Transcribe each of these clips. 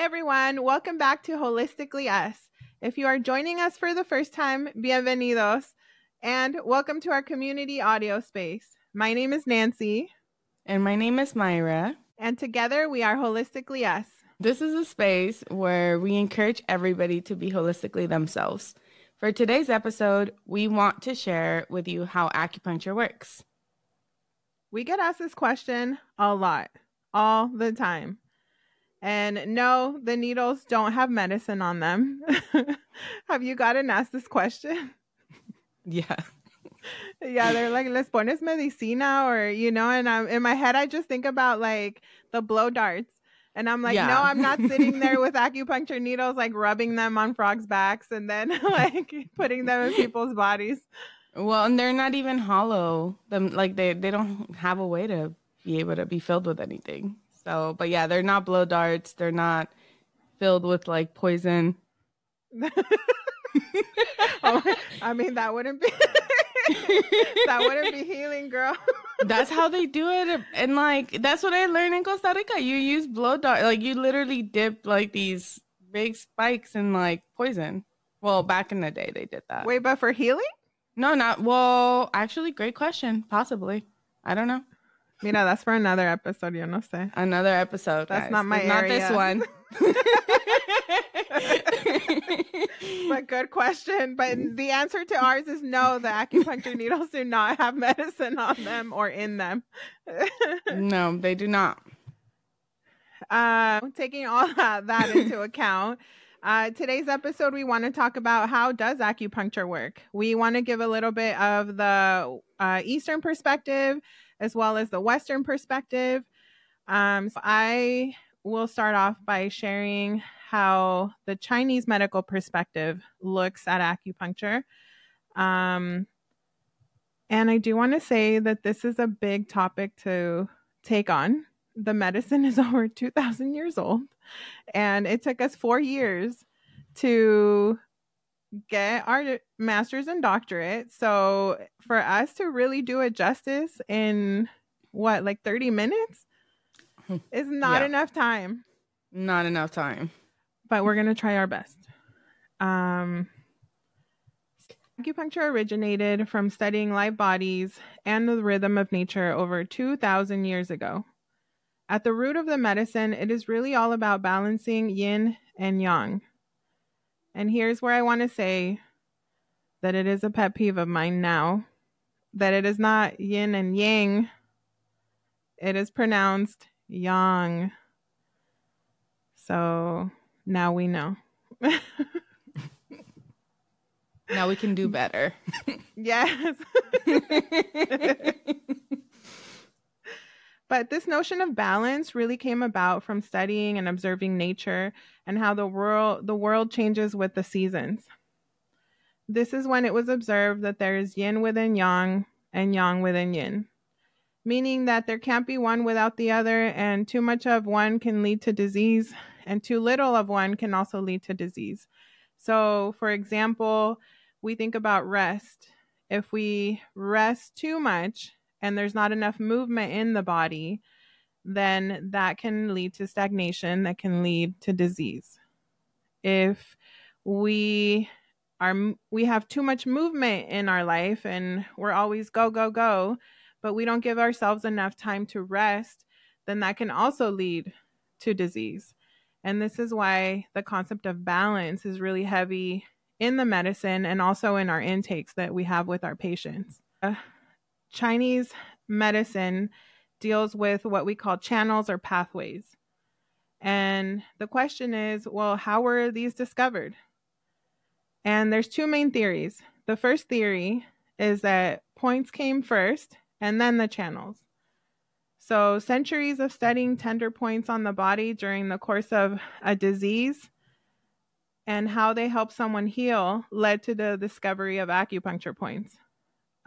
Hi, everyone. Welcome back to Holistically Us. If you are joining us for the first time, bienvenidos, and welcome to our community audio space. My name is Nancy. And my name is Mayra. And together we are Holistically Us. This is a space where we encourage everybody to be holistically themselves. For today's episode, we want to share with you how acupuncture works. We get asked this question a lot, all the time. And no, the needles don't have medicine on them. have you gotten asked this question? Yeah. yeah, they're like, les pones medicina, or, you know, and I'm in my head, I just think about like the blow darts. And I'm like, yeah. no, I'm not sitting there with acupuncture needles, like rubbing them on frogs' backs and then like putting them in people's bodies. Well, and they're not even hollow. Them like they they don't have a way to be able to be filled with anything. So, but yeah, they're not blow darts. They're not filled with like poison. oh, I mean, that wouldn't be that wouldn't be healing, girl. that's how they do it, and like that's what I learned in Costa Rica. You use blow dart, like you literally dip like these big spikes in like poison. Well, back in the day, they did that. Wait, but for healing? No, not well. Actually, great question. Possibly, I don't know. Mira, that's for another episode. Yo no sé. Another episode. That's guys. not my Not area. this one. but good question. But the answer to ours is no. The acupuncture needles do not have medicine on them or in them. no, they do not. Uh, taking all that, that into account, uh, today's episode, we want to talk about how does acupuncture work. We want to give a little bit of the uh, Eastern perspective as well as the Western perspective. Um, so I will start off by sharing how the Chinese medical perspective looks at acupuncture. Um, and I do want to say that this is a big topic to take on. The medicine is over 2,000 years old, and it took us four years to get our master's and doctorate. So for us to really do it justice in what, like 30 minutes is not yeah. enough time. Not enough time. But we're going to try our best. Um, acupuncture originated from studying live bodies and the rhythm of nature over 2,000 years ago. At the root of the medicine, it is really all about balancing yin and yang and here's where I want to say that it is a pet peeve of mine now that it is not yin and yang, it is pronounced yang. So now we know. now we can do better. yes. But this notion of balance really came about from studying and observing nature and how the world the world changes with the seasons. This is when it was observed that there is yin within yang and yang within yin, meaning that there can't be one without the other, and too much of one can lead to disease, and too little of one can also lead to disease. So, for example, we think about rest. If we rest too much, and there's not enough movement in the body, then that can lead to stagnation, that can lead to disease. If we are we have too much movement in our life and we're always go go go, but we don't give ourselves enough time to rest, then that can also lead to disease. And this is why the concept of balance is really heavy in the medicine and also in our intakes that we have with our patients. Uh, Chinese medicine deals with what we call channels or pathways. And the question is well, how were these discovered? And there's two main theories. The first theory is that points came first and then the channels. So, centuries of studying tender points on the body during the course of a disease and how they help someone heal led to the discovery of acupuncture points.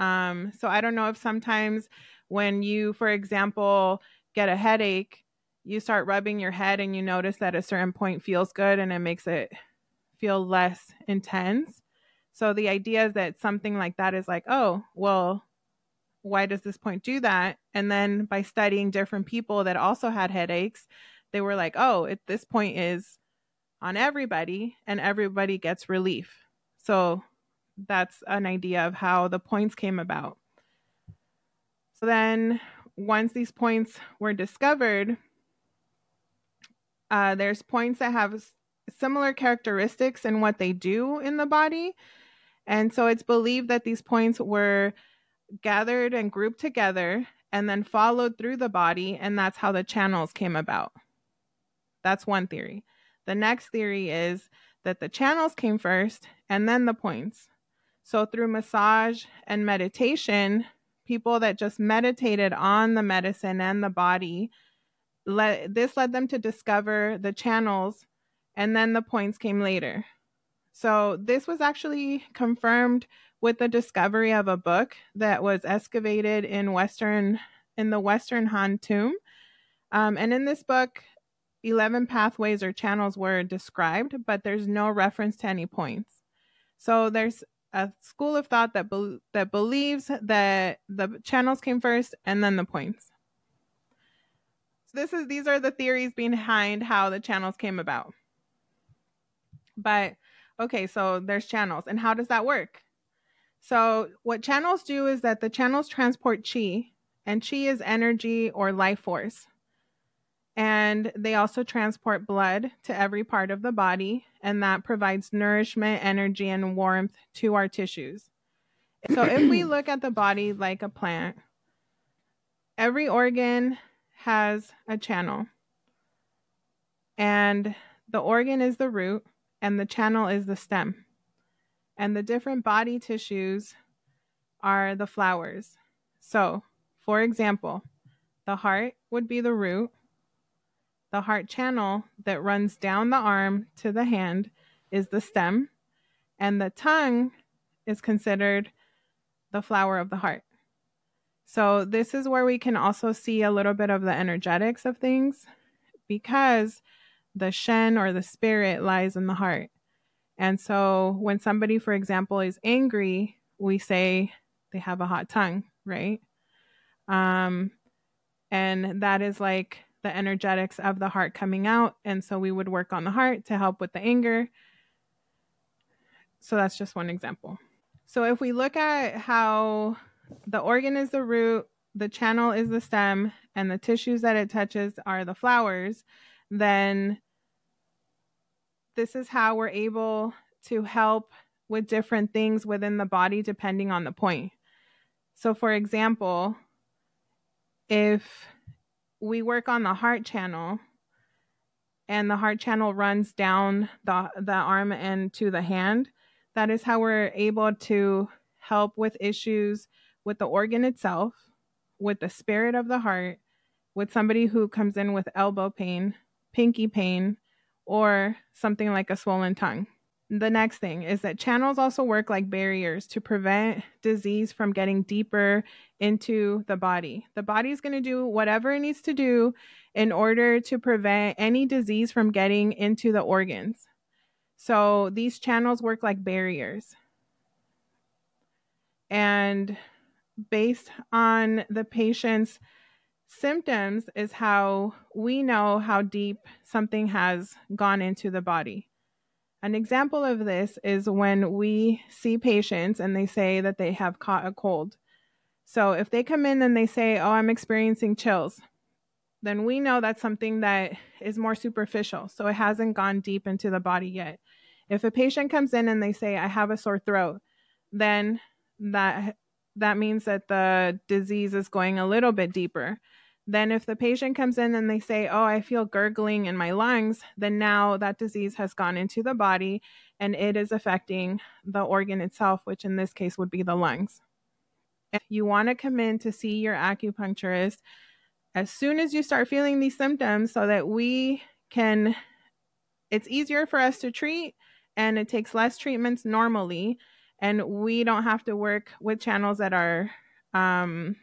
Um, so I don't know if sometimes when you, for example, get a headache, you start rubbing your head and you notice that a certain point feels good and it makes it feel less intense. So the idea is that something like that is like, oh, well, why does this point do that? And then by studying different people that also had headaches, they were like, oh, this point is on everybody and everybody gets relief. So that's an idea of how the points came about. So then, once these points were discovered, uh, there's points that have similar characteristics in what they do in the body. And so it's believed that these points were gathered and grouped together and then followed through the body, and that's how the channels came about. That's one theory. The next theory is that the channels came first and then the points. So, through massage and meditation, people that just meditated on the medicine and the body, let, this led them to discover the channels, and then the points came later. So, this was actually confirmed with the discovery of a book that was excavated in Western in the Western Han tomb. Um, and in this book, 11 pathways or channels were described, but there's no reference to any points. So there's a school of thought that be- that believes that the channels came first and then the points. So this is these are the theories behind how the channels came about. But okay, so there's channels and how does that work? So what channels do is that the channels transport chi and chi is energy or life force. And they also transport blood to every part of the body, and that provides nourishment, energy, and warmth to our tissues. So, if we look at the body like a plant, every organ has a channel, and the organ is the root, and the channel is the stem. And the different body tissues are the flowers. So, for example, the heart would be the root the heart channel that runs down the arm to the hand is the stem, and the tongue is considered the flower of the heart. So, this is where we can also see a little bit of the energetics of things because the shen or the spirit lies in the heart. And so, when somebody, for example, is angry, we say they have a hot tongue, right? Um, and that is like the energetics of the heart coming out. And so we would work on the heart to help with the anger. So that's just one example. So if we look at how the organ is the root, the channel is the stem, and the tissues that it touches are the flowers, then this is how we're able to help with different things within the body depending on the point. So, for example, if we work on the heart channel and the heart channel runs down the, the arm and to the hand. That is how we're able to help with issues with the organ itself, with the spirit of the heart, with somebody who comes in with elbow pain, pinky pain, or something like a swollen tongue. The next thing is that channels also work like barriers to prevent disease from getting deeper into the body. The body is going to do whatever it needs to do in order to prevent any disease from getting into the organs. So these channels work like barriers. And based on the patient's symptoms, is how we know how deep something has gone into the body. An example of this is when we see patients and they say that they have caught a cold. So if they come in and they say, Oh, I'm experiencing chills, then we know that's something that is more superficial. So it hasn't gone deep into the body yet. If a patient comes in and they say, I have a sore throat, then that that means that the disease is going a little bit deeper. Then, if the patient comes in and they say, Oh, I feel gurgling in my lungs, then now that disease has gone into the body and it is affecting the organ itself, which in this case would be the lungs. If you want to come in to see your acupuncturist as soon as you start feeling these symptoms so that we can, it's easier for us to treat and it takes less treatments normally. And we don't have to work with channels that are, um,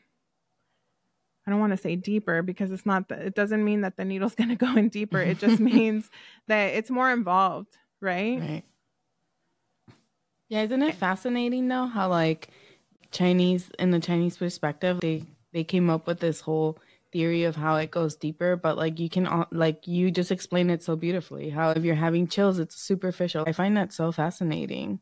I don't want to say deeper because it's not that it doesn't mean that the needle's going to go in deeper. It just means that it's more involved, right? Right. Yeah, isn't it fascinating though how like Chinese in the Chinese perspective, they they came up with this whole theory of how it goes deeper, but like you can like you just explain it so beautifully. How if you're having chills, it's superficial. I find that so fascinating.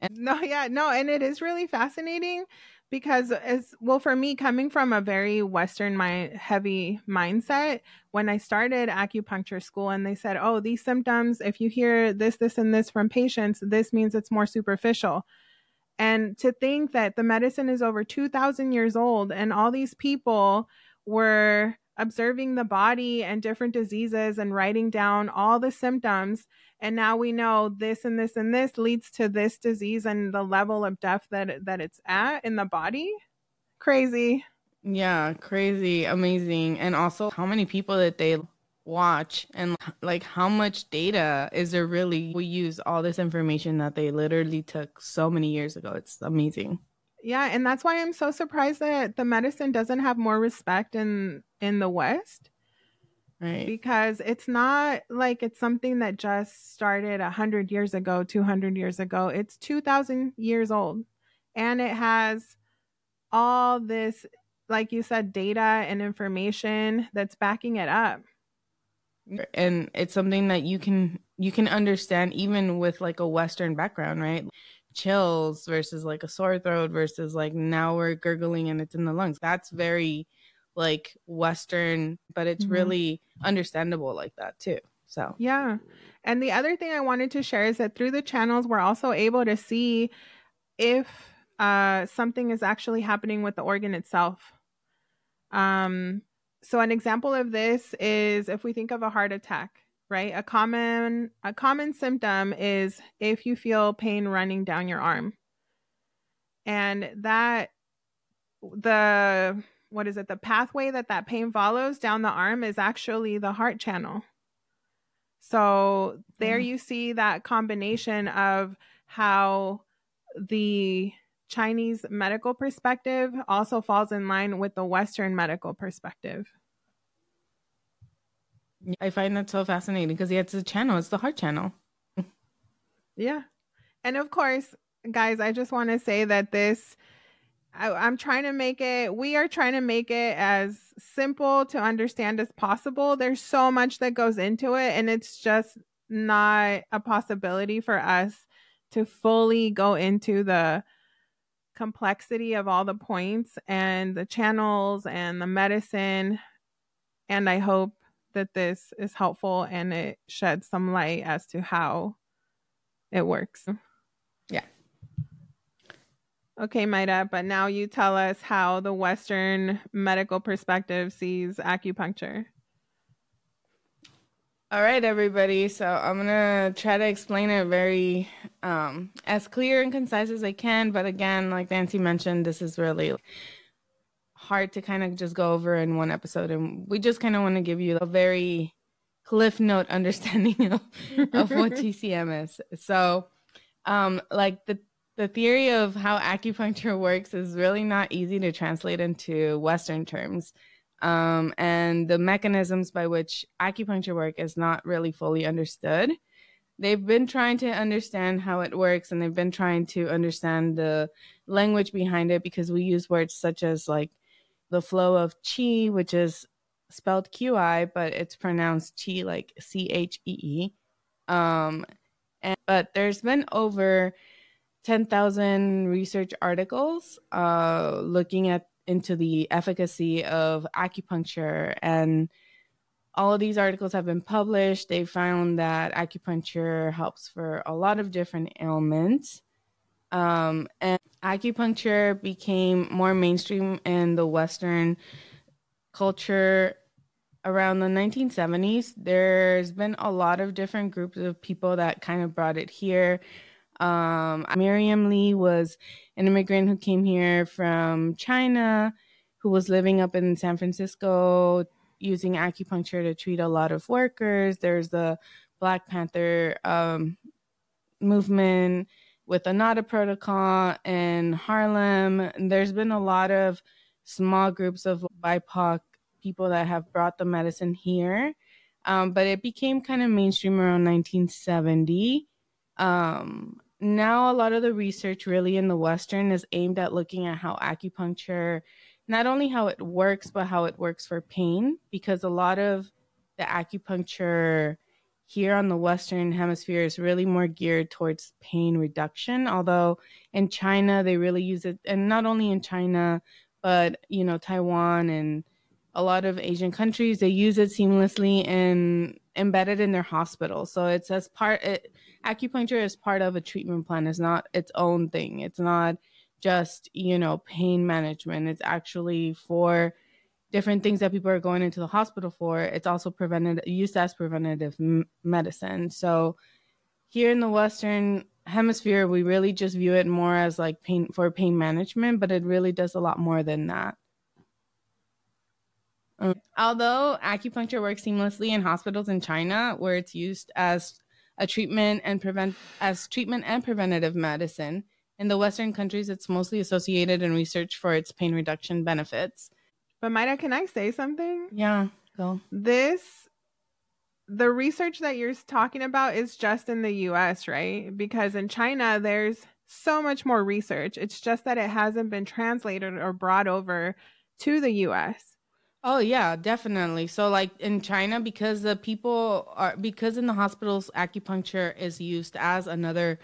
And- no, yeah, no, and it is really fascinating because as well for me coming from a very western mind heavy mindset when i started acupuncture school and they said oh these symptoms if you hear this this and this from patients this means it's more superficial. And to think that the medicine is over 2000 years old and all these people were observing the body and different diseases and writing down all the symptoms and now we know this and this and this leads to this disease and the level of death that that it's at in the body. Crazy. Yeah crazy amazing. And also how many people that they watch and like how much data is there really? We use all this information that they literally took so many years ago. It's amazing. Yeah and that's why i'm so surprised that the medicine doesn't have more respect in in the west right. because it's not like it's something that just started 100 years ago 200 years ago. It's 2000 years old and it has all this like you said data and information that's backing it up. And it's something that you can you can understand even with like a western background right? Chills versus like a sore throat versus like now we're gurgling and it's in the lungs. That's very like western but it's mm-hmm. really understandable like that too so. Yeah. And the other thing i wanted to share is that through the channels we're also able to see if uh, something is actually happening with the organ itself. Um so an example of this is if we think of a heart attack right? A common a common symptom is if you feel pain running down your arm. And that the what is it the pathway that that pain follows down the arm is actually the heart channel so there mm. you see that combination of how the Chinese medical perspective also falls in line with the Western medical perspective. I find that so fascinating because it's a channel, it's the heart channel. yeah. And of course, guys, I just want to say that this, I, I'm trying to make it, we are trying to make it as simple to understand as possible. There's so much that goes into it, and it's just not a possibility for us to fully go into the complexity of all the points and the channels and the medicine. And I hope that this is helpful and it sheds some light as to how it works. Okay, Mayra, but now you tell us how the Western medical perspective sees acupuncture. All right, everybody. So I'm gonna try to explain it very um, as clear and concise as I can. But again, like Nancy mentioned, this is really hard to kind of just go over in one episode, and we just kind of want to give you a very cliff note understanding of, of what TCM is. So, um, like the the theory of how acupuncture works is really not easy to translate into Western terms um, and the mechanisms by which acupuncture work is not really fully understood. They've been trying to understand how it works and they've been trying to understand the language behind it because we use words such as like the flow of chi, which is spelled QI, but it's pronounced chi like C H E E. Um, and, but there's been over 10,000 research articles uh, looking at into the efficacy of acupuncture and all of these articles have been published. They found that acupuncture helps for a lot of different ailments. Um, and acupuncture became more mainstream in the Western culture around the 1970s. There's been a lot of different groups of people that kind of brought it here. Um, Miriam Lee was an immigrant who came here from China, who was living up in San Francisco using acupuncture to treat a lot of workers. There's the Black Panther um, movement with NADA protocol in Harlem. There's been a lot of small groups of BIPOC people that have brought the medicine here. Um, but it became kind of mainstream around 1970. Um, now a lot of the research really in the western is aimed at looking at how acupuncture not only how it works, but how it works for pain, because a lot of the acupuncture here on the Western Hemisphere is really more geared towards pain reduction. Although in China, they really use it, and not only in China, but you know, Taiwan and a lot of Asian countries, they use it seamlessly and embedded in their hospital. So it's as part, it, acupuncture is part of a treatment plan. It's not its own thing. It's not just, you know, pain management. It's actually for different things that people are going into the hospital for. It's also prevented, used as preventative m- medicine. So here in the Western hemisphere, we really just view it more as like pain for pain management, but it really does a lot more than that. Um, although acupuncture works seamlessly in hospitals in China, where it's used as a treatment and prevent as treatment and preventative medicine, in the Western countries, it's mostly associated in research for its pain reduction benefits. But Mayra, can I say something? Yeah, go. This the research that you're talking about is just in the US, right? Because in China there's so much more research. It's just that it hasn't been translated or brought over to the US. Oh yeah, definitely. So like in China because the people are because in the hospitals acupuncture is used as another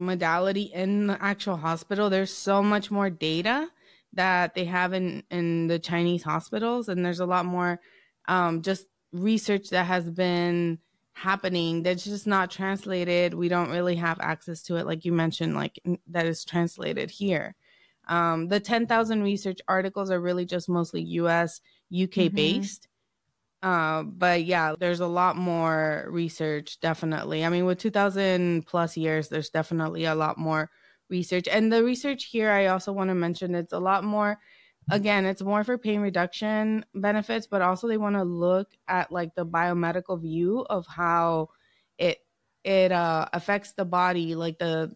modality in the actual hospital, there's so much more data that they have in in the Chinese hospitals and there's a lot more um just research that has been happening that's just not translated. We don't really have access to it like you mentioned like that is translated here. Um, the 10,000 research articles are really just mostly US, UK mm-hmm. based. Uh, but yeah, there's a lot more research, definitely. I mean, with 2000 plus years, there's definitely a lot more research. And the research here, I also want to mention it's a lot more, again, it's more for pain reduction benefits, but also they want to look at like the biomedical view of how it it uh affects the body like the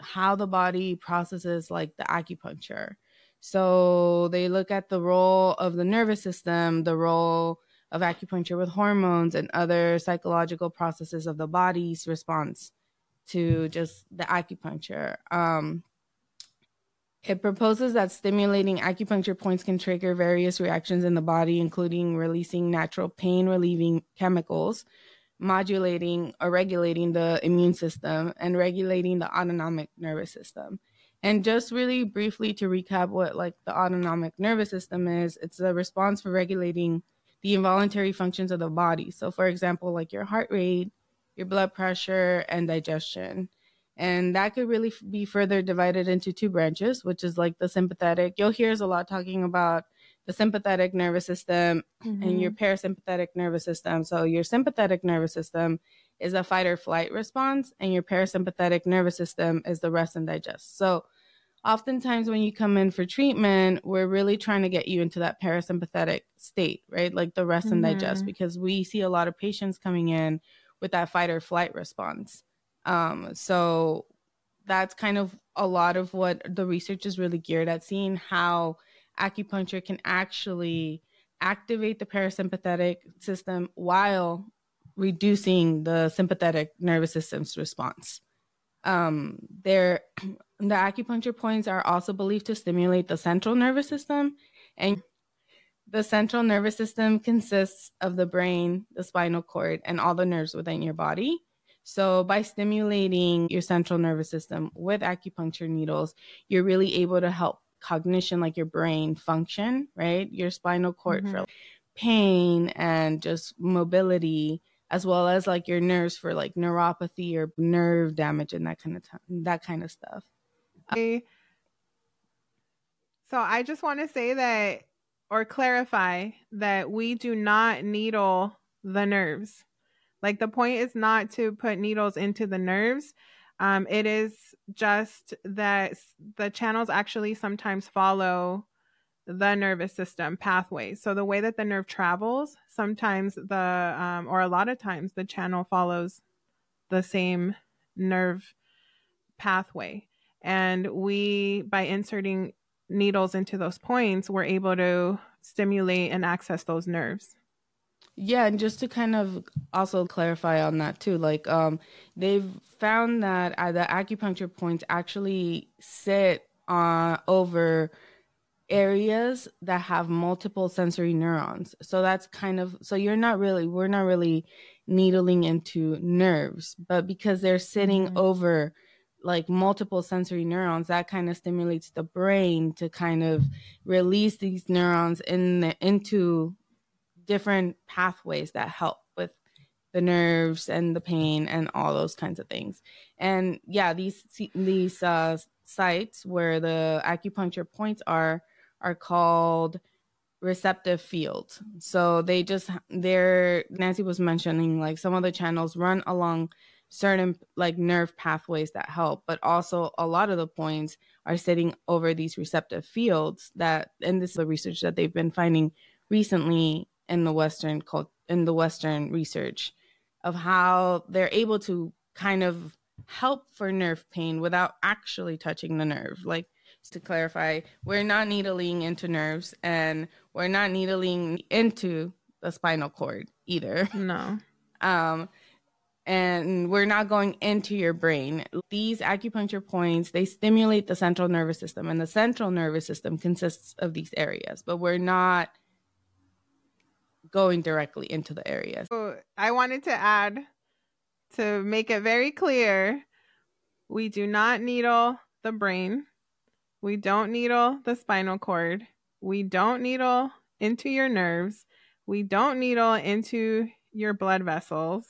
how the body processes like the acupuncture. So they look at the role of the nervous system, the role of acupuncture with hormones and other psychological processes of the body's response to just the acupuncture. Um, it proposes that stimulating acupuncture points can trigger various reactions in the body, including releasing natural pain relieving chemicals, modulating or regulating the immune system and regulating the autonomic nervous system. And just really briefly to recap what like the autonomic nervous system is, it's a response for regulating the involuntary functions of the body. So for example, like your heart rate, your blood pressure and digestion. And that could really be further divided into two branches, which is like the sympathetic. You'll hear us a lot talking about the sympathetic nervous system mm-hmm. and your mm-hmm. parasympathetic nervous system. So your sympathetic nervous system is a fight or flight response, and your parasympathetic nervous system is the rest and digest. So oftentimes when you come in for treatment, we're really trying to get you into that parasympathetic state, right? Like the rest mm-hmm. and digest, mm-hmm. because we see a lot of patients coming in with that fight or flight response. Um, so that's kind of a lot of what the research is really geared at seeing how acupuncture can actually activate the parasympathetic system while reducing the sympathetic nervous system's response. Um, there, the acupuncture points are also believed to stimulate the central nervous system, and the central nervous system consists of the brain, the spinal cord, and all the nerves within your body. So, by stimulating your central nervous system with acupuncture needles, you're really able to help cognition, like your brain function, right? Your spinal cord mm-hmm. for pain and just mobility, as well as like your nerves for like neuropathy or nerve damage and that kind of t- that kind of stuff. So I just want to say that or clarify that we do not needle the nerves. Like the point is not to put needles into the nerves. Um, it is just that the channels actually sometimes follow the nervous system pathways. So the way that the nerve travels, sometimes the um, or a lot of times the channel follows the same nerve pathway. And we, by inserting needles into those points, we're able to stimulate and access those nerves. Yeah, and just to kind of also clarify on that too, like um, they've found that uh, the acupuncture points actually sit on over areas that have multiple sensory neurons. So that's kind of so you're not really we're not really needling into nerves, but because they're sitting mm-hmm. over like multiple sensory neurons that kind of stimulates the brain to kind of release these neurons in the, into different pathways that help with the nerves and the pain and all those kinds of things. And yeah, these these uh, sites where the acupuncture points are are called receptive fields. So they just they're Nancy was mentioning like some of the channels run along certain like nerve pathways that help, but also a lot of the points are sitting over these receptive fields that and this is the research that they've been finding recently in the western cult in the western research of how they're able to kind of help for nerve pain without actually touching the nerve like to clarify, we're not needling into nerves and we're not needling into the spinal cord either. No. Um, and we're not going into your brain. These acupuncture points, they stimulate the central nervous system, and the central nervous system consists of these areas, but we're not going directly into the areas. So I wanted to add to make it very clear we do not needle the brain. We don't needle the spinal cord. We don't needle into your nerves. We don't needle into your blood vessels.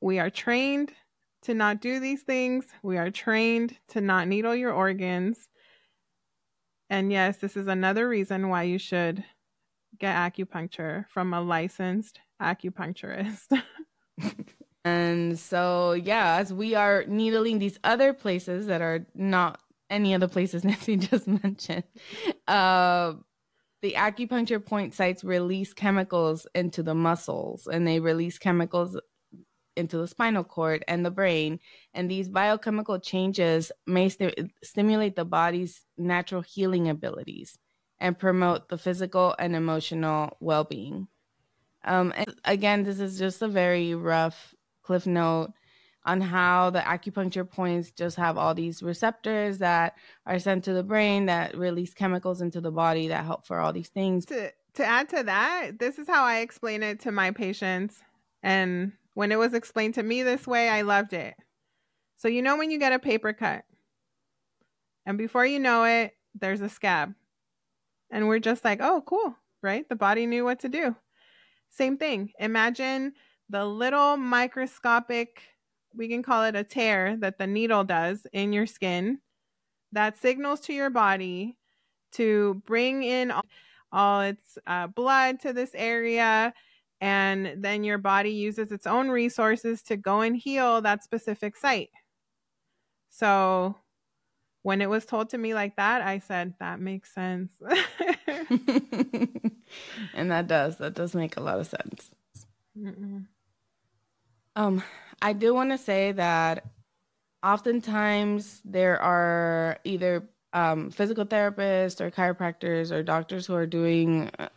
We are trained to not do these things. We are trained to not needle your organs. And yes, this is another reason why you should get acupuncture from a licensed acupuncturist. and so, yeah, as we are needling these other places that are not any of the places Nancy just mentioned, uh, the acupuncture point sites release chemicals into the muscles and they release chemicals into the spinal cord and the brain. And these biochemical changes may st- stimulate the body's natural healing abilities and promote the physical and emotional well being. Um, and again, this is just a very rough cliff note on how the acupuncture points just have all these receptors that are sent to the brain that release chemicals into the body that help for all these things. To to add to that, this is how I explain it to my patients and when it was explained to me this way, I loved it. So you know when you get a paper cut and before you know it, there's a scab. And we're just like, "Oh, cool." Right? The body knew what to do. Same thing. Imagine the little microscopic we can call it a tear that the needle does in your skin that signals to your body to bring in all, its uh, blood to this area and then your body uses its own resources to go and heal that specific site so when it was told to me like that i said that makes sense and that does that does make a lot of sense Mm-mm. um I do want to say that oftentimes there are either um, physical therapists or chiropractors or doctors who are doing uh,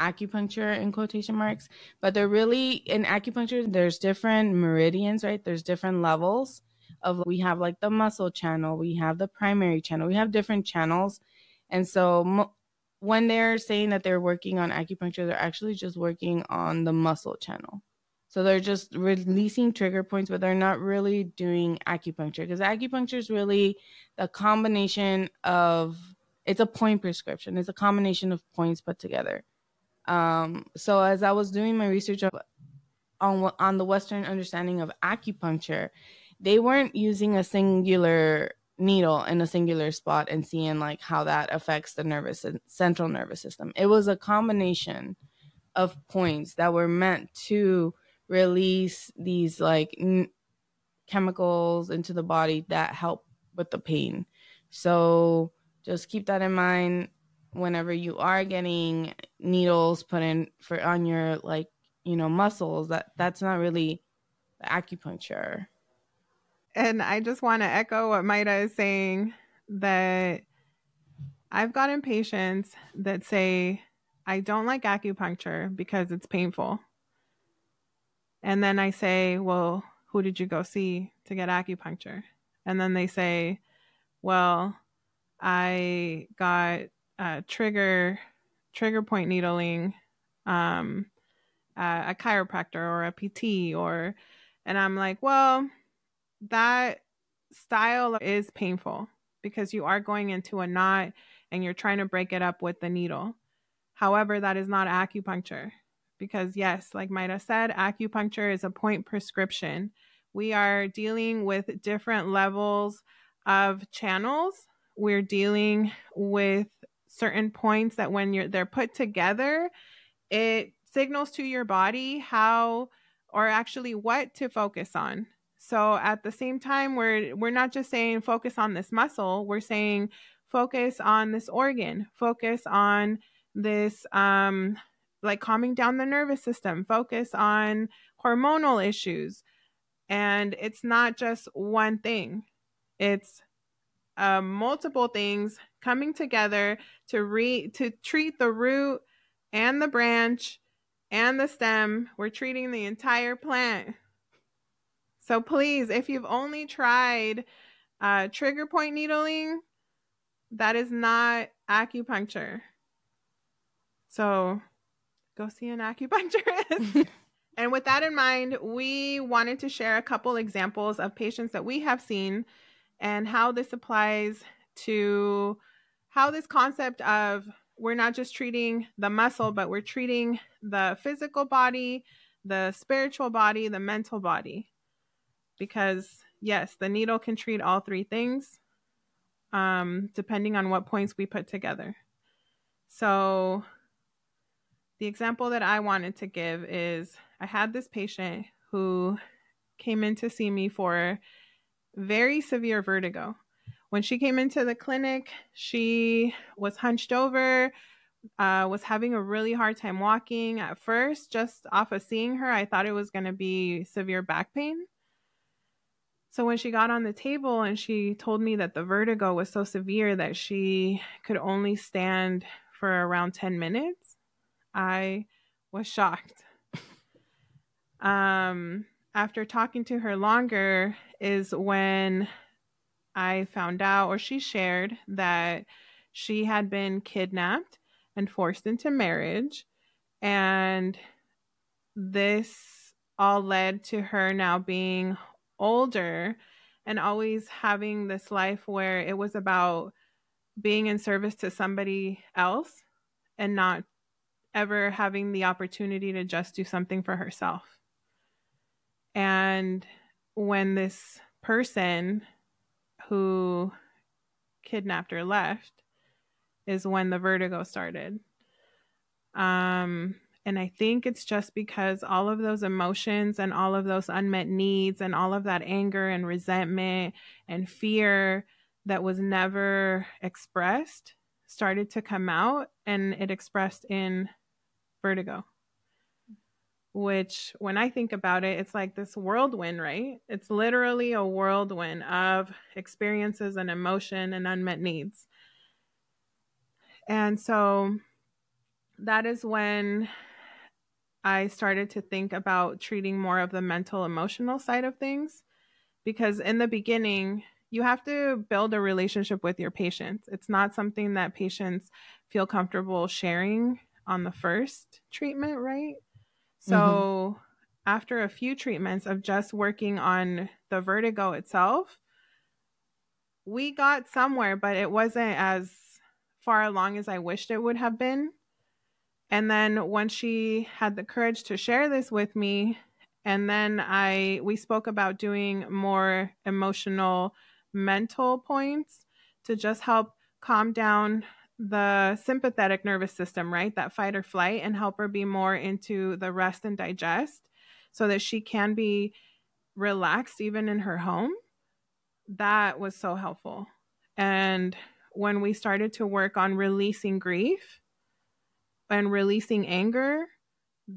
acupuncture in quotation marks, but they're really in acupuncture, there's different meridians, right? There's different levels of we have like the muscle channel, we have the primary channel, we have different channels. And so when they're saying that they're working on acupuncture, they're actually just working on the muscle channel. So they're just releasing trigger points, but they're not really doing acupuncture because acupuncture is really the combination of it's a point prescription. It's a combination of points put together. Um, so as I was doing my research of, on on the Western understanding of acupuncture, they weren't using a singular needle in a singular spot and seeing like how that affects the nervous central nervous system. It was a combination of points that were meant to release these like n- chemicals into the body that help with the pain. So just keep that in mind whenever you are getting needles put in for on your like you know muscles that that's not really acupuncture and i just want to echo what Mayra is saying that i've gotten patients that say i don't like acupuncture because it's painful and then I say, Well, who did you go see to get acupuncture? And then they say, Well, I got trigger trigger point needling, um, a chiropractor or a PT or, and I'm like, well, that style is painful because you are going into a knot and you're trying to break it up with the needle. However, that is not acupuncture because, yes, like Mayra said, acupuncture is a point prescription. We are dealing with different levels of channels. We're dealing with certain points that when you're they're put together, it signals to your body how or actually what to focus on. So at the same time we're we're not just saying focus on this muscle, we're saying focus on this organ, focus on this um like calming down the nervous system, focus on hormonal issues. And it's not just one thing. It's uh, multiple things coming together to re to treat the root and the branch and the stem. We're treating the entire plant. So please, if you've only tried uh, trigger point needling, that is not acupuncture. So go see an acupuncturist. and with that in mind, we wanted to share a couple examples of patients that we have seen and how this applies to how this concept of we're not just treating the muscle, but we're treating the physical body, the spiritual body, the mental body. Because, yes, the needle can treat all three things um, depending on what points we put together. So, the example that I wanted to give is I had this patient who came in to see me for very severe vertigo. When she came into the clinic, she was hunched over, uh, was having a really hard time walking. At first, just off of seeing her, I thought it was going to be severe back pain. So when she got on the table and she told me that the vertigo was so severe that she could only stand for around 10 minutes, I was shocked. um, after talking to her longer is when I found out, or she shared, that she had been kidnapped and forced into marriage. And this all led to her now being older and always having this life where it was about being in service to somebody else and not ever having the opportunity to just do something for herself. And when this person who kidnapped her left is when the vertigo started. Um, and I think it's just because all of those emotions and all of those unmet needs and all of that anger and resentment and fear that was never expressed started to come out and it expressed in vertigo which when I think about it, it's like this whirlwind, right? It's literally a whirlwind of experiences and emotion and unmet needs. And so that is when I started to think about treating more of the mental emotional side of things. Because in the beginning, you have to build a relationship with your patients. It's not something that patients feel comfortable sharing on the first treatment, right? So mm-hmm. after a few treatments of just working on the vertigo itself, we got somewhere, but it wasn't as far along as I wished it would have been. And then when she had the courage to share this with me, and then I we spoke about doing more emotional mental points to just help calm down the sympathetic nervous system, right? That fight or flight, and help her be more into the rest and digest so that she can be relaxed even in her home. That was so helpful. And when we started to work on releasing grief and releasing anger,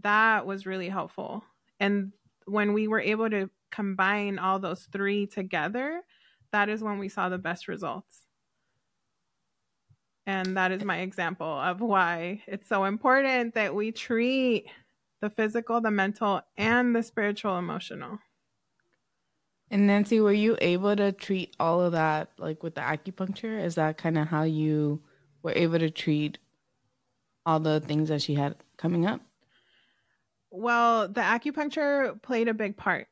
that was really helpful. And when we were able to combine all those three together, that is when we saw the best results. And that is my example of why it's so important that we treat the physical, the mental, and the spiritual emotional. And Nancy, were you able to treat all of that like with the acupuncture? Is that kind of how you were able to treat all the things that she had coming up? Well, the acupuncture played a big part.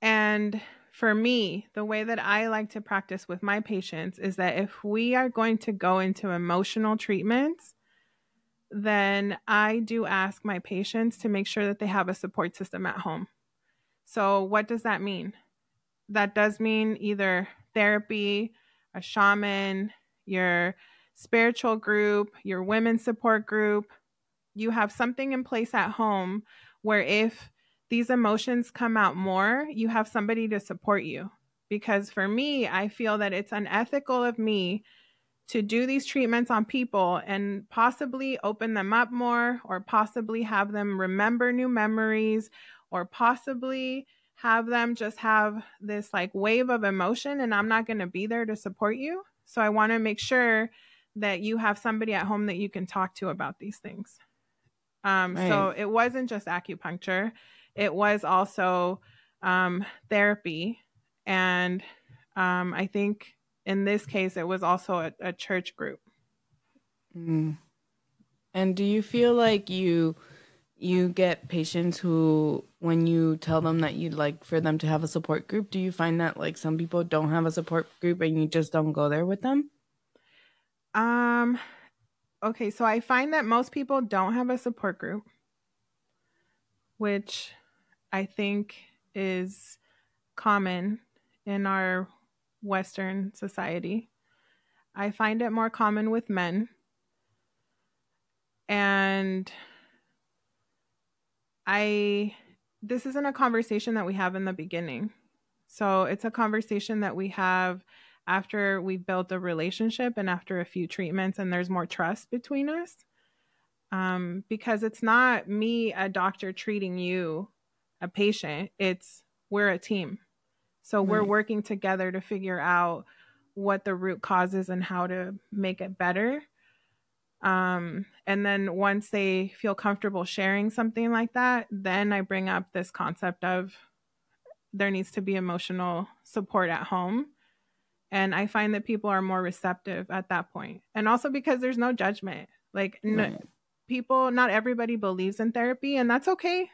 And for me, the way that I like to practice with my patients is that if we are going to go into emotional treatments, then I do ask my patients to make sure that they have a support system at home. So, what does that mean? That does mean either therapy, a shaman, your spiritual group, your women's support group. You have something in place at home where if these emotions come out more, you have somebody to support you. Because for me, I feel that it's unethical of me to do these treatments on people and possibly open them up more, or possibly have them remember new memories, or possibly have them just have this like wave of emotion, and I'm not going to be there to support you. So I want to make sure that you have somebody at home that you can talk to about these things. Um, right. So it wasn't just acupuncture, it was also um, therapy. And um, I think in this case, it was also a, a church group. Mm. And do you feel like you you get patients who when you tell them that you'd like for them to have a support group do you find that like some people don't have a support group and you just don't go there with them um okay so i find that most people don't have a support group which i think is common in our western society i find it more common with men and I this isn't a conversation that we have in the beginning. So it's a conversation that we have after we've built a relationship and after a few treatments and there's more trust between us. Um, because it's not me, a doctor, treating you, a patient. It's we're a team. So right. we're working together to figure out what the root causes and how to make it better. Um, and then once they feel comfortable sharing something like that, then I bring up this concept of there needs to be emotional support at home. And I find that people are more receptive at that. And also because there's no judgment. Like, right. people, not everybody believes in therapy, and that's okay.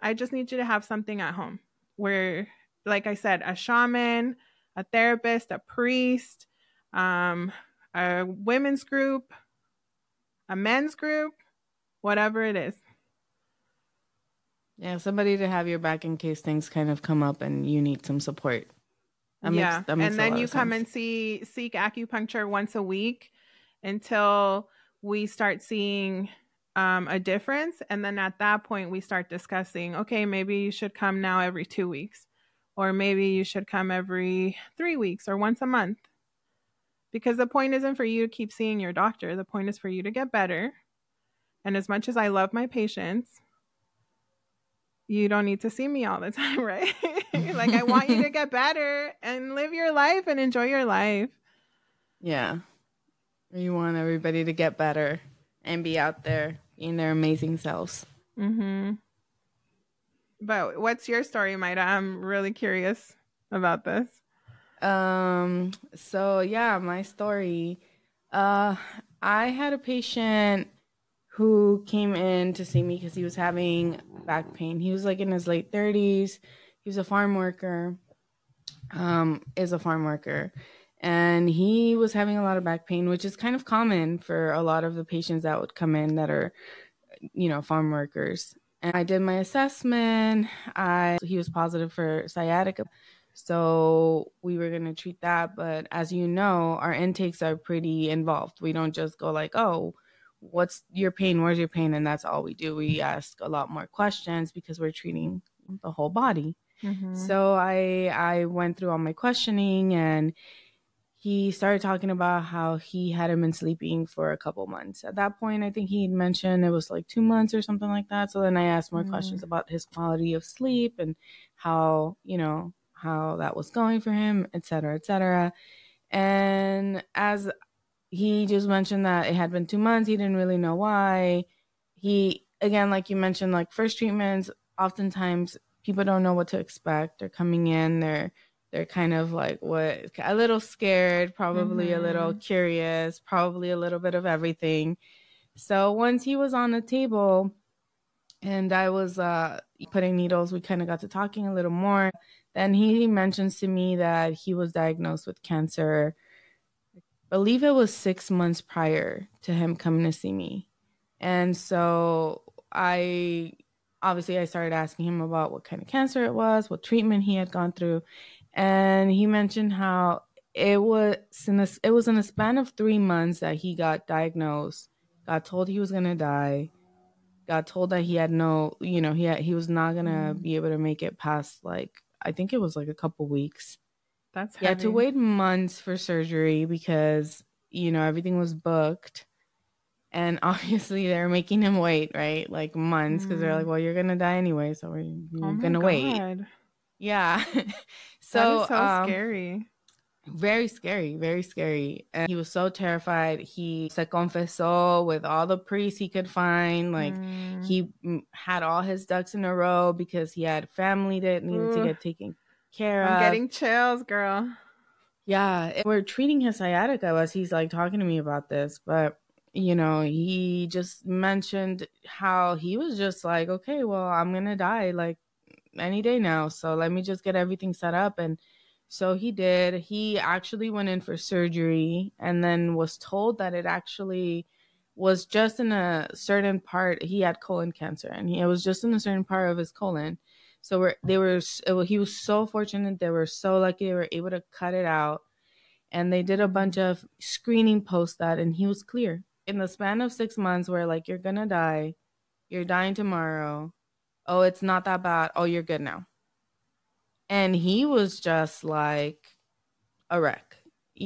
I just need you to have something at home where, like I said, a shaman, a therapist, a priest, um, a women's group, a men's group, whatever it is. Yeah, somebody to have your back in case things kind of come up and you need some support. That yeah, makes, makes and then you come and see seek acupuncture once a week until we start seeing um, a difference, and then at that point we start discussing. Okay, maybe you should come now every two weeks, or maybe you should come every three weeks or once a month because the point isn't for you to keep seeing your doctor. The point is for you to get better. And as much as I love my patients, you don't need to see me all the time, right? like, I want you to get better and live your life and enjoy your life. Yeah. You want everybody to get better and be out there being their amazing selves. Mm-hmm. But what's your story, Mayra? I'm really curious about this. Um, so yeah, my story. Uh, I had a patient who came in to see me because he was having back pain. He was like in his late 30s. He was a farm worker. Um, is a farm worker. And he was having a lot of back pain, which is kind of common for a lot of the patients that would come in that are, you know, farm workers. And I did my assessment. I he was positive for sciatica. So we were going to treat that. But as you know, our intakes are pretty involved. We don't just go like, oh, what's your pain? Where's your pain? And that's all we do. We ask a lot more questions because we're treating the whole body. Mm-hmm. So I I went through all my questioning and he started talking about how he hadn't been sleeping for a couple months. At that point, I think he mentioned it was like two months or something like that. So then I asked more mm-hmm. questions about his quality of sleep and how, you know, how that was going for him, etc., etc. And as he just mentioned that it had been two months, he didn't really know why. He again, like you mentioned, like first treatments, oftentimes people don't know what to expect. They're coming in, they're they're kind of like what a little scared, probably mm-hmm. a little mm-hmm. curious, probably a little bit of everything. So once he was on the table and I was uh, putting needles, we kind of got to talking a little more. Then he mentions to me that he was diagnosed with cancer. Believe it was six months prior to him coming to see me. And so I obviously I started asking him about what kind of cancer it was, what treatment he had gone through, and he mentioned how it was in a, it was in a span of three months that he got diagnosed, got told he was gonna die, got told that he had no, you know, he had, he was not gonna be able to make it past like I think it was like a couple weeks. That's he had to wait months for surgery because you know everything was booked. And obviously they're making him wait right? Like months because mm. they're like mm. well you're gonna die anyway so we're, you're oh gonna God. wait yeah. So so um, scary. very scary very scary. And he was so terrified. He se confesó with all the priests he could find. Like mm. he had all his ducks in a row because he had family that needed to get taken care I'm of getting chills girl yeah we're treating his sciatica as he's like talking to me about this but you know, he just mentioned how he was just like, okay, well, I'm going to die like any day now. So let me just get everything set up. And so he did. He actually went in for surgery and then was told that it actually was just in a certain part. He had colon cancer and he, it was just in a certain part of his colon. So we're, they were, it, he was so fortunate. They were so lucky they were able to cut it out. And they did a bunch of screening post that, and he was clear in the span of six months where like you're gonna die, you're dying tomorrow. Oh, it's not that bad. Oh, you're good now. And he was just like a wreck.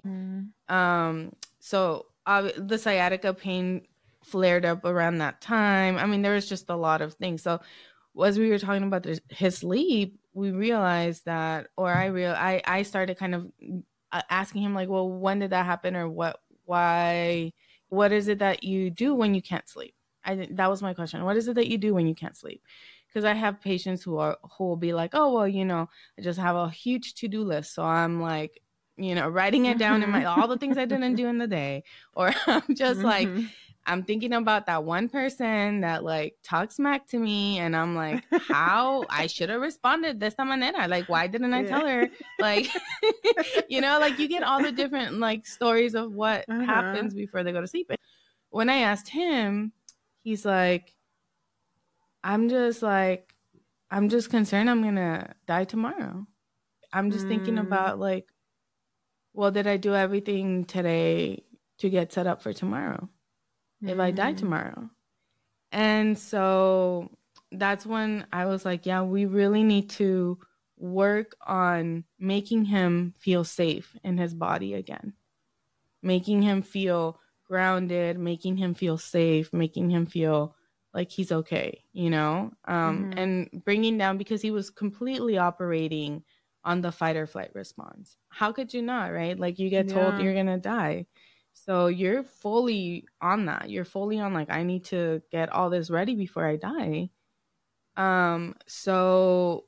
Mm. Um, so uh, the sciatica pain flared up around that time. I mean, there was just a lot of things. So as we were talking about his sleep, we realized that, or I real, I I started kind of uh, asking him like, well, when did that happen, or what, why what is it that you do when you can't sleep? I that was my question. What is it that you do when you can't sleep? Because I have patients who are who will be like, oh well, you know, I just have a huge to do list, so I'm like, you know, writing it down in my all the things I didn't do in the day, or I'm just mm-hmm. like I'm thinking about that one person that like talks smack to me, and I'm like, how I should have responded this time and then I Like, why didn't I yeah. tell her? Like, you know, like you get all the different like stories of what uh-huh. happens before they go to sleep. when I asked him, he's like, I'm just like, I'm just concerned I'm gonna die tomorrow. I'm just mm. thinking about like, well, did I do everything today to get set up for tomorrow? If I die mm-hmm. tomorrow. And so that's when I was like, yeah, we really need to work on making him feel safe in his body again, making him feel grounded, making him feel safe, making him feel like he's okay, you know, um, mm-hmm. and bringing down because he was completely operating on the fight or flight response. How could you not, right? Like you get told you're gonna die. So you're fully on that. You're fully on like I need to get all this ready before I die. Um so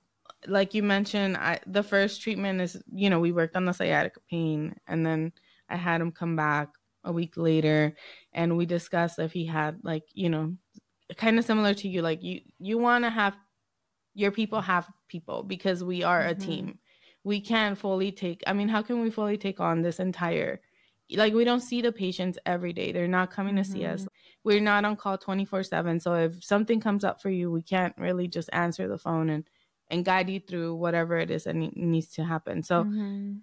like you mentioned, I the first treatment is, you know, we worked on the sciatica pain and then I had him come back a week later and we discussed if he had like, you know, kind of similar to you like you you want to have your people have people because we are mm-hmm. a team. We can't fully take I mean, how can we fully take on this entire like we don't see the patients every day. They're not coming to see us. Mm-hmm. we're not on call 24 7 so if something comes up for you we can't really just answer the phone and and guide you through whatever it is that ne- needs to happen. So mm-hmm.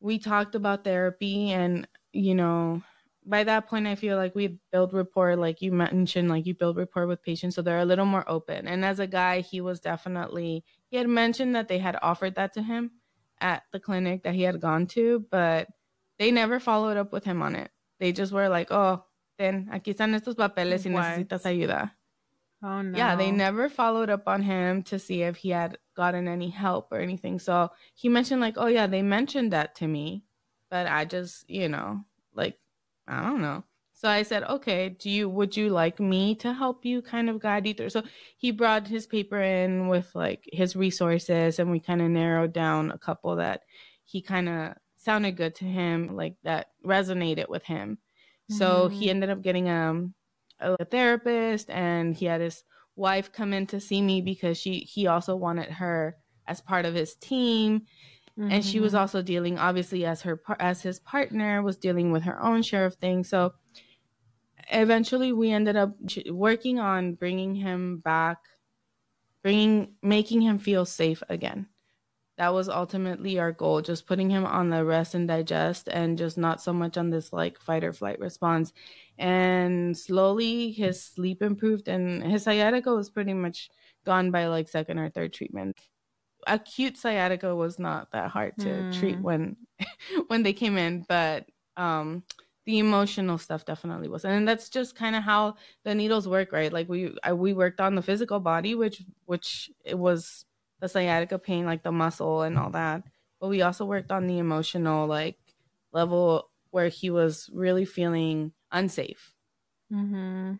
we talked about therapy and you know by that point i feel like we build rapport like you mentioned like you build rapport with patients so they're a little more open. And as a guy he was definitely he had mentioned that they had offered that to him at the clinic that he had gone to but they never followed up with him on it. They just were like, oh, then aquí están estos papeles y necesitas ayuda. Oh no. Yeah, they never followed up on him to see if he had gotten any help or anything. So he mentioned like, oh yeah, they mentioned that to me, but I just, you know, like I don't know. So I said, okay, do you would you like me to help you kind of guide you through? So he brought his paper in with like his resources and we kind of narrowed down a couple that he kind of sounded good to him, like that resonated with him. Mm-hmm. So he mm-hmm. ended up getting um, a therapist and he had his wife come in to see me because she he also wanted her as part of his team Mm-hmm. and she was mm-hmm. also dealing obviously as her as his partner was dealing with her own share of things so eventually we ended up working on bringing him back bringing making him feel safe again that was ultimately our goal just putting him on the rest and digest and just not so much on this like fight or flight response. And slowly his sleep improved and his sciatica was pretty much gone by like second or third treatment. Acute sciatica was not that hard to mm. treat when when they came in but um the emotional stuff definitely was. And that's just kind of how the needles work right? Like we I, we worked on the physical body which which it was the sciatica pain like the muscle and all that but we also worked on the emotional like level where he was really feeling unsafe mm-hmm.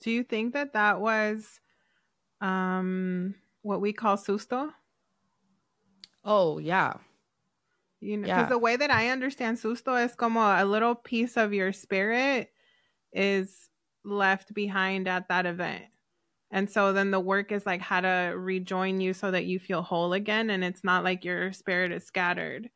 do you think that that was um what we call susto? Oh, yeah. You know, because yeah. the way that I understand susto is como a little piece of your spirit is left behind at that event. And so then the work is like how to rejoin you so that you feel whole again. And it's not like your spirit is scattered.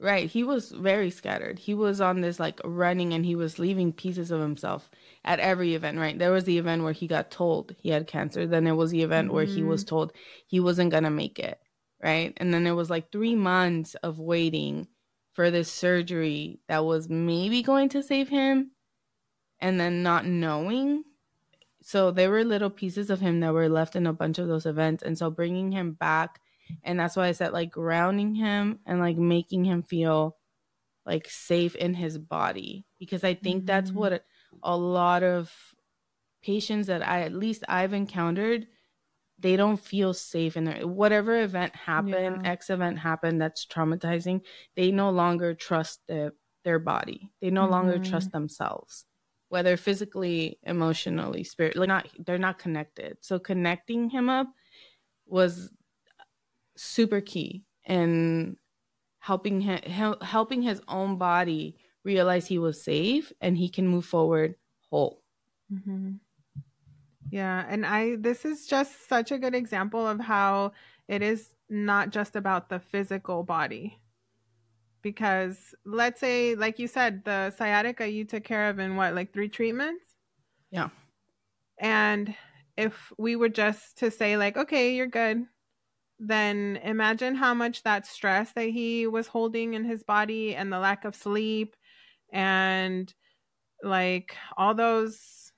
Right. He was very scattered. He was on this like running and he was leaving pieces of himself at every event, right? There was the event where he got told he had cancer. Then there was the event mm-hmm. where he was mm-hmm. told he wasn't going to make it, right? And then there was like three months of waiting for this surgery that was maybe going to save him and then not knowing. So there were little pieces of him that were left in a bunch of those events. And so bringing him back and that's why I said like grounding him and like making him feel like safe in his body because I think mm-hmm. that's what a lot of patients that I at least I've encountered they don't feel safe in their whatever event happened, yeah. X event happened that's traumatizing, they no longer trust the, their body. They no mm-hmm. longer trust themselves. Whether physically, emotionally, spiritually, not they're not connected. So connecting him up was super key in helping him helping his own body realize he was safe and he can move forward whole. Mm-hmm. Yeah, and I this is just such a good example of how it is not just about the physical body. Because let's say like you said the sciatica you took care of in what like 3 treatments? Yeah. And if we were just to say like okay, you're good then imagine how much that stress that he was holding in his body and the lack of sleep and like all those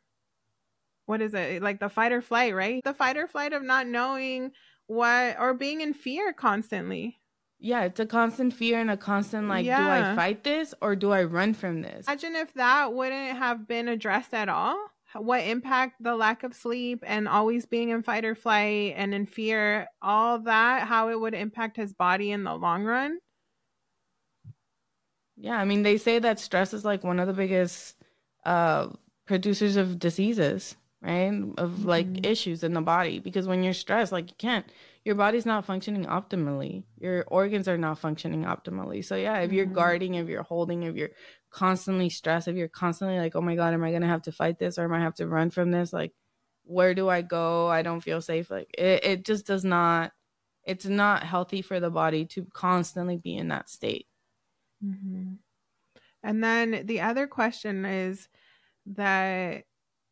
what is it like the fight or flight right the fight or flight of not knowing what or being in fear constantly yeah it's a constant fear and a constant like yeah. do i fight this or do i run from this imagine if that wouldn't have been addressed at all what impact the lack of sleep and always being in fight or flight and in fear, all that, how it would impact his body in the long run. Yeah, I mean, they say that stress is like one of the biggest uh, producers of diseases, right? Of mm-hmm. like issues in the body. Because when you're stressed, like you can't, your body's not functioning optimally. Your organs are not functioning optimally. So, yeah, if mm-hmm. you're guarding, if you're holding, if you're constantly stressed, if you're constantly like, oh my God, am I going to have to fight this or am I have to run from this? Like, where do I go? I don't feel safe. Like, it, it just does not, it's not healthy for the body to constantly be in that state. Mm-hmm. And then the other question is that,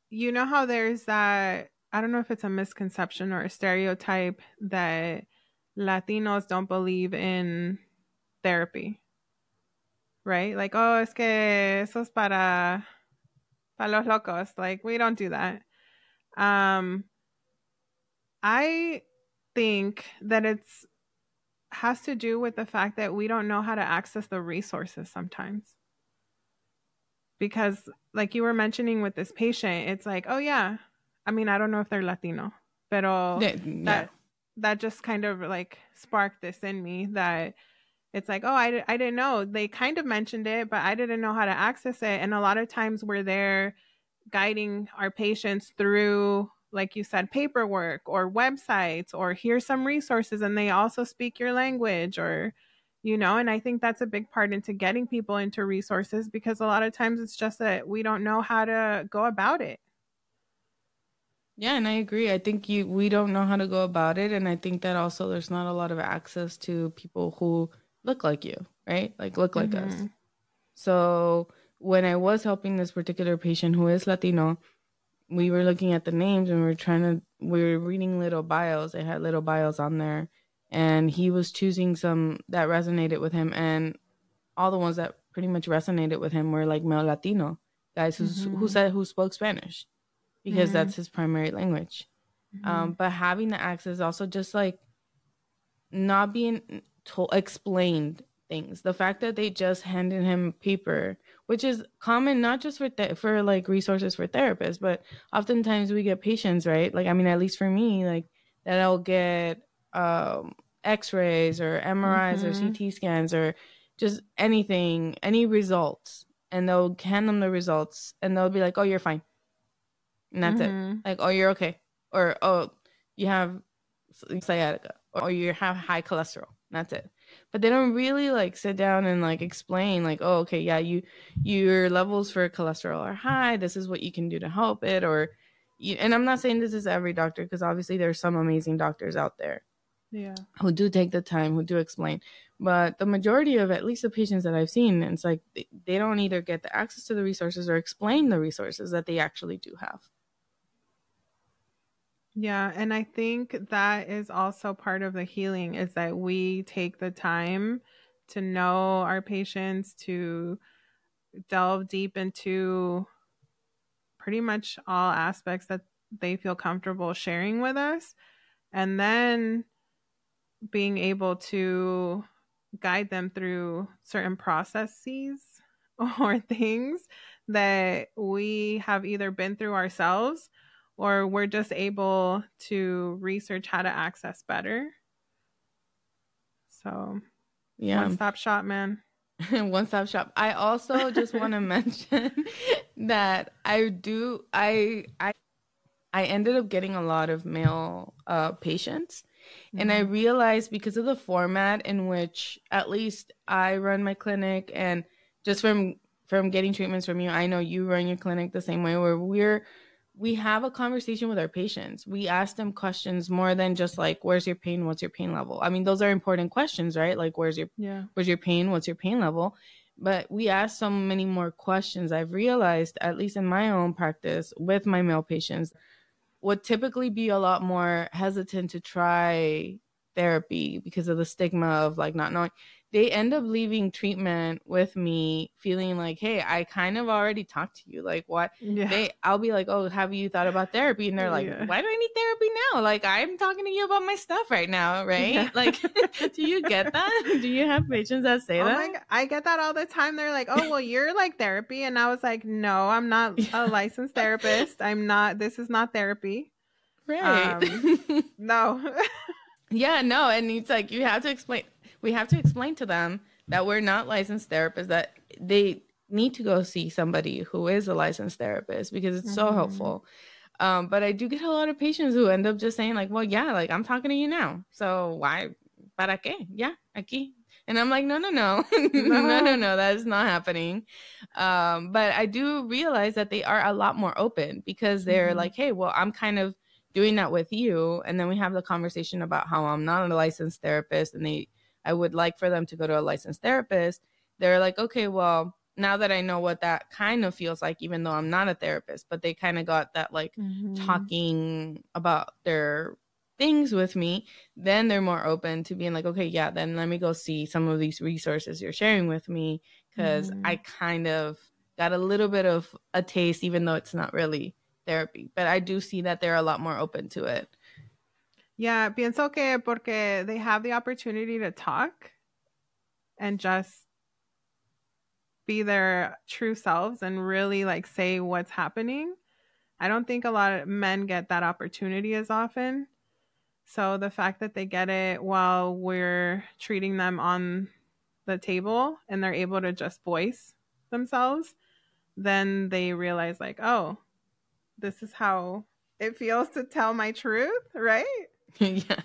you know, how there's that, I don't know if it's a misconception or a stereotype that Latinos don't believe in therapy right? Like, oh, es que eso es para, para los locos. Like, we don't do that. Um, I think that it's has to do with the fact that we don't know how to access the resources sometimes. Because, like you were mentioning with this patient, it's like, oh yeah, I mean, I don't know if they're Latino, but yeah, that that just kind of like sparked this in me that it's like, oh, I, I didn't know. They kind of mentioned it, but I didn't know how to access it. And a lot of times we're there guiding our patients through, like you said, paperwork or websites or here's some resources and they also speak your language or, you know, and I think that's a big part into getting people into resources because a lot of times it's just that we don't know how to go about it. Yeah, and I agree. I think you we don't know how to go about it and I think that also there's not a lot of access to people who look like you, right? Like look like mm-hmm. us. So when I was helping this particular patient who is Latino, we were looking at the names and we were trying to we were reading little bios. They had little bios on there and he was choosing some that resonated with him and all the ones that pretty much resonated with him were like male Latino guys who's mm-hmm. who said who spoke Spanish because mm-hmm. that's his primary language. Mm-hmm. Um, but having the access also just like not being told explained things. The fact that they just handed him paper, which is common not just for th- for like resources for therapists, but oftentimes we get patients, right? Like I mean, at least for me, like that I'll get um, X-rays or MRIs mm-hmm. or CT scans or just anything, any results, and they'll hand them the results, and they'll be like, "Oh, you're fine," and that's mm-hmm. it. Like, "Oh, you're okay," or "Oh, you have sciatica," or "You have high cholesterol." That's it. But they don't really like sit down and like explain like, oh, okay, yeah, you your levels for cholesterol are high. This is what you can do to help it, or you, and I'm not saying this is every doctor because obviously there's some amazing doctors out there, yeah, who do take the time, who do explain. But the majority of at least the patients that I've seen, it's like they, they don't either get the access to the resources or explain the resources that they actually do have. Yeah, and I think that is also part of the healing is that we take the time to know our patients, to delve deep into pretty much all aspects that they feel comfortable sharing with us, and then being able to guide them through certain processes or things that we have either been through ourselves or we're just able to research how to access better. So, yeah, one stop shop, man. one stop shop. I also just want to mention that I do I I I ended up getting a lot of male uh, patients. Mm-hmm. And I mm-hmm. realized because of the format in which at least I run my clinic and just from from getting treatments from you, I know you run your clinic the same way where we're we have a conversation with our patients. We ask them questions more than just like, where's your pain? What's your pain level? I mean, those are important questions, right? Like, where's your, yeah. where's your pain? What's your pain level? But we ask so many more questions. I've realized, at least in my own practice with my male patients, would typically be a lot more hesitant to try therapy because of the stigma of like not knowing they end up leaving treatment with me feeling like, hey, I kind of already talked to you. Like, what? Yeah. They, I'll be like, oh, have you thought about therapy? And they're like, yeah. why do I need therapy now? Like, I'm talking to you about my stuff right now, right? Yeah. Like, do you get that? Do you have patients that say oh that? God, I get that all the time. They're like, oh, well, you're like therapy. And I was like, no, I'm not a licensed therapist. I'm not, this is not therapy. Right. Um, no. yeah, no. And it's like, you have to explain we have to explain to them that we're not licensed therapists that they need to go see somebody who is a licensed therapist because it's mm-hmm. so helpful. Um, but i do get a lot of patients who end up just saying like well yeah like i'm talking to you now. So why para qué? Yeah aquí. And i'm like no no no. No. No no no that is not happening. Um, but i do realize that they are a lot more open because they're mm-hmm. like hey well i'm kind of doing that with you. And then we have the conversation about how i'm not a licensed therapist and they I would like for them to go to a licensed therapist, they're like, okay, well, now that I know what that kind of feels like, even though I'm not a therapist, but they kind of got that like mm-hmm. talking about their things with me, then they're more open to being like, okay, yeah, then let me go see some of these resources you're sharing with me because mm-hmm. I kind of got a little bit of a taste, even though it's not really therapy. But I do see that they're a lot more open to it. Yeah, pienso que porque they have the opportunity to talk and just be their true selves and really like say what's happening. I don't think a lot of men get that opportunity as often. So the fact that they get it while we're treating them on the table and they're able to just voice themselves, then they realize, like, oh, this is how it feels to tell my truth, right? yeah.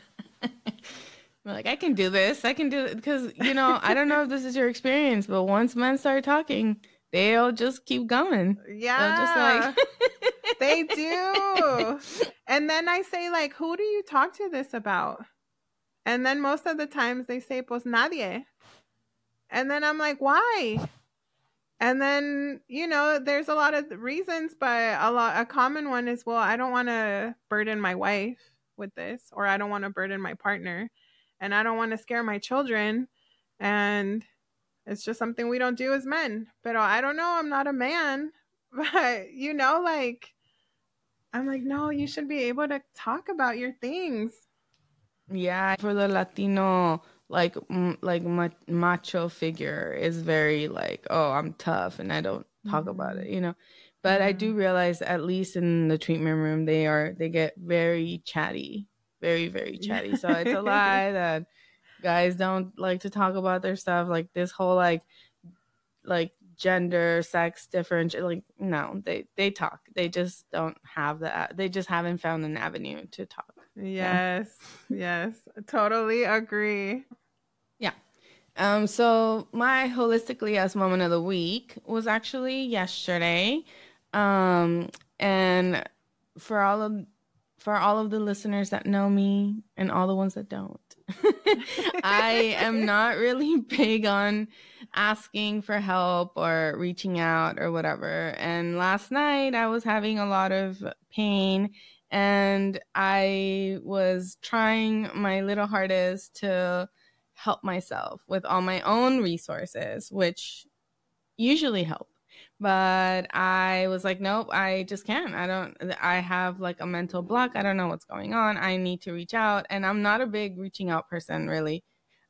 like, I can do this. I can do it. Because, you know, I don't know if this is your experience, but once men start talking, they'll just keep going. Yeah. Like... they do. And then I say, like, who do you talk to this about? And then most of the times they say, pues nadie. And then I'm like, why? And then, you know, there's a lot of reasons, but a lot a common one is, well, I don't want to burden my wife with this, or I don't want to burden my partner, and I don't want to scare my children. And it's just something we don't do as men. But I don't know, I'm not a man. But you know, like I'm like, no, you should be able to talk about your things. Yeah, for the Latino like m- like macho figure is very like, oh, I'm tough and I don't talk about it, mm-hmm. you know. But mm-hmm. I do mm-hmm. realize at least in the treatment room they are they get very chatty, very very chatty. So it's a lie that guys don't like to talk about their stuff like this whole like like gender sex different like no they they talk they just don't have that they just haven't found an avenue to talk Yes, yeah. yes, totally agree. Yeah. Um, so my holistically us moment of the week was actually yesterday. Um, and for all of for all of the listeners that know me and all the ones that don't, I am not really big on asking for help or reaching out or whatever. And last night I was having a lot of pain and I was trying my little hardest to help myself with all my own resources, which usually help. But I was like, nope, I just can't. I don't, I have like a mental block. I don't know what's going on. I need to reach out. And I'm not a big reaching out person, really.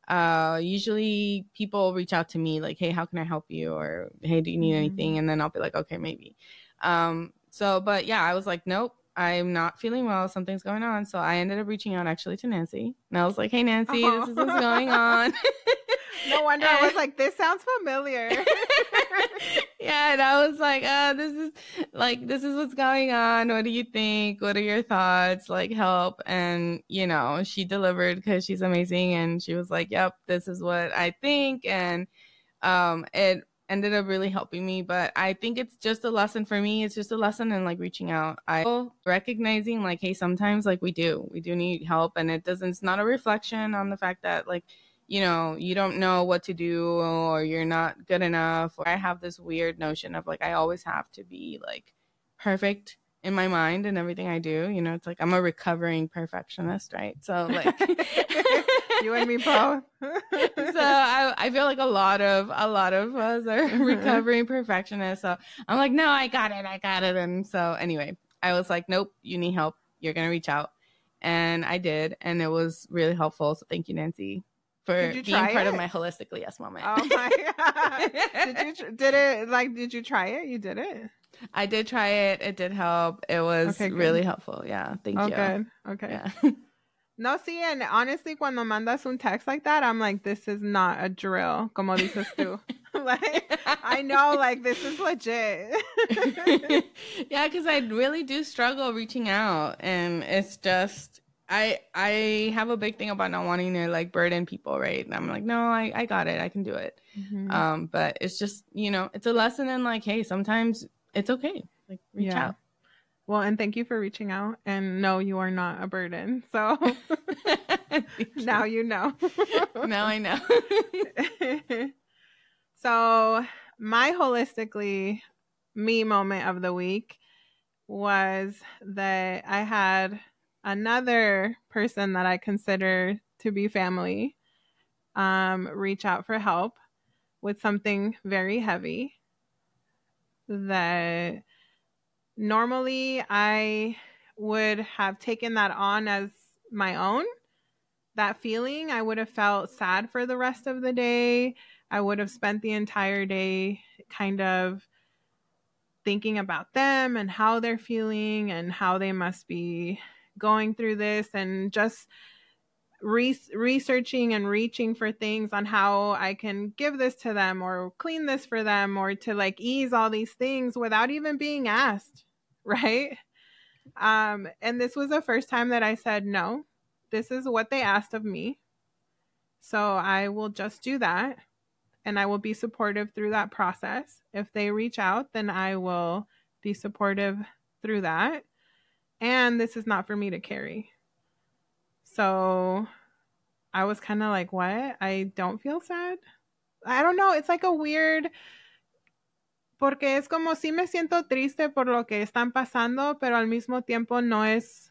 Uh, usually people reach out to me like, hey, how can I help you? Or hey, do you need anything? Mm-hmm. And then I'll be like, okay, maybe. Um, so, but yeah, I was like, nope, I'm not feeling well. Something's going on. So I ended up reaching out actually to Nancy. And I was like, hey, Nancy, this is what's going on. no wonder I was like, this sounds familiar. yeah. And I was like, uh, this is like, this is what's going on. What do you think? What are your thoughts? Like, help. And, you know, she delivered because she's amazing. And she was like, yep, this is what I think. And, um, it ended up really helping me. But I think it's just a lesson for me. It's just a lesson in like reaching out. I recognizing like, hey, sometimes like we do, we do need help, and it doesn't. It's not a reflection on the fact that like you know you don't know what to do or you're not good enough. Or I have this weird notion of like I always have to be like perfect in my mind and everything I do. You know, it's like I'm a recovering perfectionist, right? So like you and me both. so I, I feel like a lot of a lot of us are mm-hmm. recovering perfectionists. So I'm like, no, I got it, I got it. And so anyway, I was like, nope, you need help. You're gonna reach out, and I did, and it was really helpful. So thank you, Nancy, for being part it? of my holistically yes moment. Oh my god! did you did it like? Did you try it? You did it. I did try it. It did help. It was okay, really helpful. Yeah. Thank oh, you. Good. Okay. Yeah. No, see, and honestly, cuando mandas un text like that, I'm like, this is not a drill, como dices tú. like, I know, like, this is legit. yeah, because I really do struggle reaching out, and it's just, I I have a big thing about not wanting to like burden people, right? And I'm like, no, I I got it, I can do it. Mm-hmm. Um, but it's just, you know, it's a lesson in like, hey, sometimes it's okay, like reach yeah. out. Well, and thank you for reaching out. And no, you are not a burden. So now you know. now I know. so, my holistically me moment of the week was that I had another person that I consider to be family um, reach out for help with something very heavy that normally I would have taken that on as my own. That feeling, I would have felt sad for the rest of the day. I would have spent the entire day kind of thinking about them and how they're feeling and how they must be going through this and just re- researching and reaching for things on how I can give this to them or clean this for them or to like ease all these things without even being asked, right? Um, and this was the first time that I said, no, this is what they asked of me. So I will just do that and I will be supportive through that process. If they reach out, then I will be supportive through that. And this is not for me to carry. So I was kind of like, what? I don't feel sad. I don't know. It's like a weird. Porque es como si me siento triste por lo que están pasando, pero al mismo tiempo no es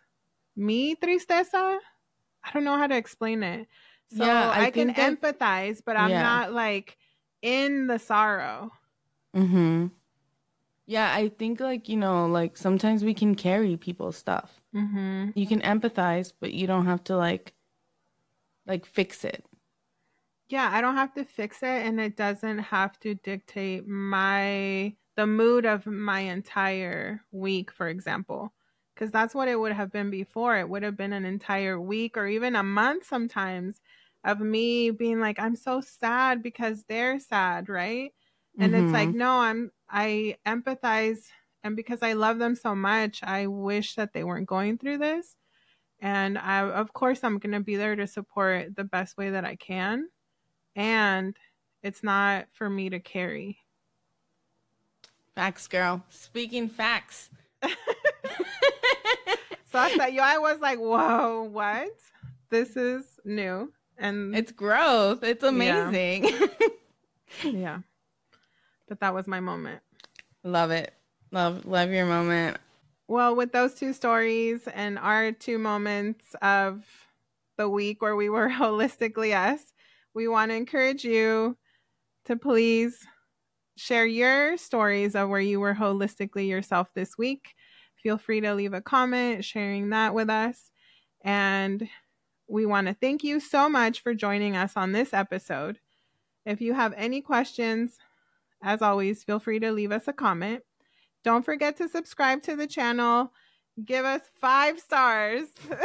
mi tristeza. I don't know how to explain it. So Yeah, I I, can that- empathize, but I'm Yeah. not like in the sorrow. Mm-hmm. Yeah, I think like, you know, like sometimes we can carry people's stuff. Mm-hmm. You can empathize, but you don't have to like like fix it. Yeah, I don't have to fix it and it doesn't have to dictate my the mood of my entire week, for example. Cuz that's what it would have been before. It would have been an entire week or even a month sometimes of me being like I'm so sad because they're sad, right? And it's like no, I'm I empathize and because I love them so much, I wish that they weren't going through this. And I of course I'm going to be there to support the best way that I can and it's not for me to carry. facts, girl. Speaking facts. So I thought, yo, I was like, whoa, what? This is new. And it's growth. It's amazing. yeah. But that was my moment. love it. Love love your moment. Well, with those two stories and our two moments of the week where we were holistically us, we want to encourage you to please share your stories of where you were holistically yourself this week. Feel free to leave a comment sharing that with us. And we want to thank you so much for joining us on this episode. If you have any questions, as always, feel free to leave us a comment. Don't forget to subscribe to the channel. Give us five stars.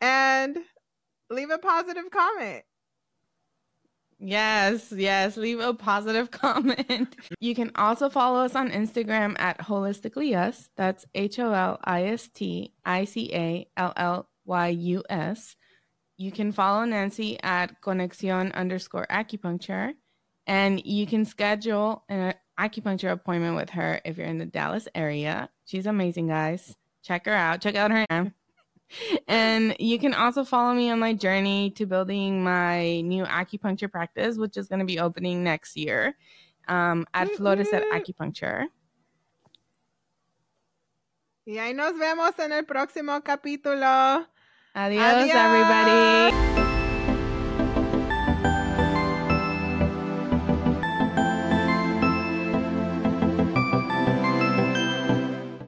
and leave a positive comment. Yes, yes. Leave a positive comment. You can also follow us on Instagram at Holistically Us. That's H O L I S T I C A L L Y U S. You can follow Nancy at Conexion underscore acupuncture. And you can schedule an acupuncture appointment with her if you're in the Dallas area. She's amazing, guys. Check her out. Check out her. And you can also follow me on my journey to building my new acupuncture practice, which is going to be opening next year um, at Florecer. Acupuncture. Y ahí nos vemos en el próximo capítulo. Adios, Adiós. everybody.